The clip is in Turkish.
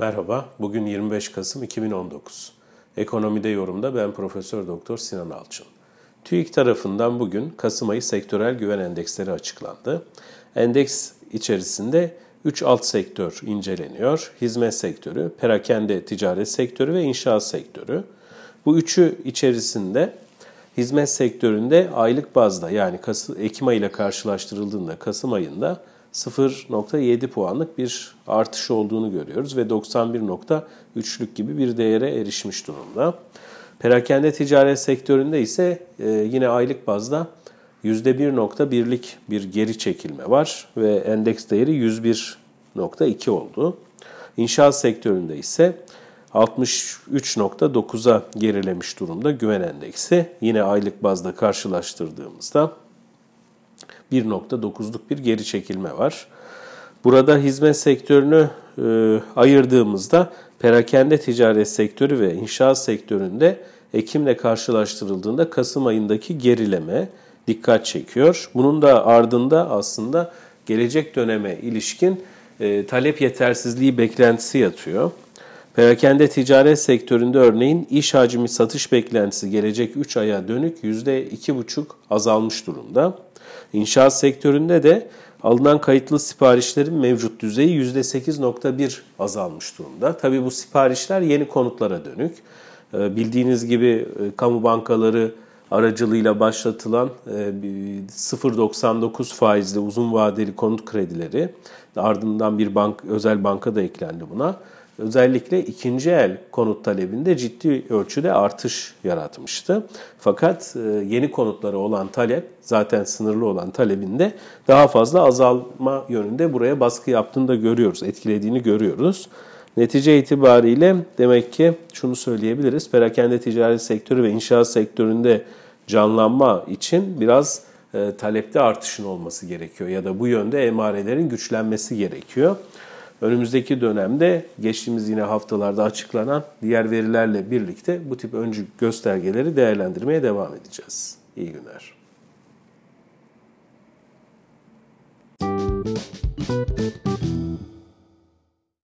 Merhaba, bugün 25 Kasım 2019. Ekonomide yorumda ben Profesör Doktor Sinan Alçın. TÜİK tarafından bugün Kasım ayı sektörel güven endeksleri açıklandı. Endeks içerisinde 3 alt sektör inceleniyor. Hizmet sektörü, perakende ticaret sektörü ve inşaat sektörü. Bu üçü içerisinde hizmet sektöründe aylık bazda yani Ekim ayı ile karşılaştırıldığında Kasım ayında 0.7 puanlık bir artış olduğunu görüyoruz ve 91.3'lük gibi bir değere erişmiş durumda. Perakende ticaret sektöründe ise e, yine aylık bazda %1.1'lik bir geri çekilme var ve endeks değeri 101.2 oldu. İnşaat sektöründe ise 63.9'a gerilemiş durumda güven endeksi. Yine aylık bazda karşılaştırdığımızda 1.9'luk bir geri çekilme var. Burada hizmet sektörünü e, ayırdığımızda perakende ticaret sektörü ve inşaat sektöründe Ekim'le karşılaştırıldığında Kasım ayındaki gerileme dikkat çekiyor. Bunun da ardında aslında gelecek döneme ilişkin e, talep yetersizliği beklentisi yatıyor. Perakende ticaret sektöründe örneğin iş hacmi satış beklentisi gelecek 3 aya dönük %2,5 azalmış durumda. İnşaat sektöründe de alınan kayıtlı siparişlerin mevcut düzeyi %8.1 azalmış durumda. Tabii bu siparişler yeni konutlara dönük. Ee, bildiğiniz gibi e, kamu bankaları aracılığıyla başlatılan 0.99 e, faizli uzun vadeli konut kredileri ardından bir bank özel banka da eklendi buna özellikle ikinci el konut talebinde ciddi ölçüde artış yaratmıştı. Fakat e, yeni konutlara olan talep zaten sınırlı olan talebinde daha fazla azalma yönünde buraya baskı yaptığını da görüyoruz, etkilediğini görüyoruz. Netice itibariyle demek ki şunu söyleyebiliriz. Perakende ticaret sektörü ve inşaat sektöründe canlanma için biraz e, talepte artışın olması gerekiyor ya da bu yönde emarelerin güçlenmesi gerekiyor. Önümüzdeki dönemde geçtiğimiz yine haftalarda açıklanan diğer verilerle birlikte bu tip öncü göstergeleri değerlendirmeye devam edeceğiz. İyi günler.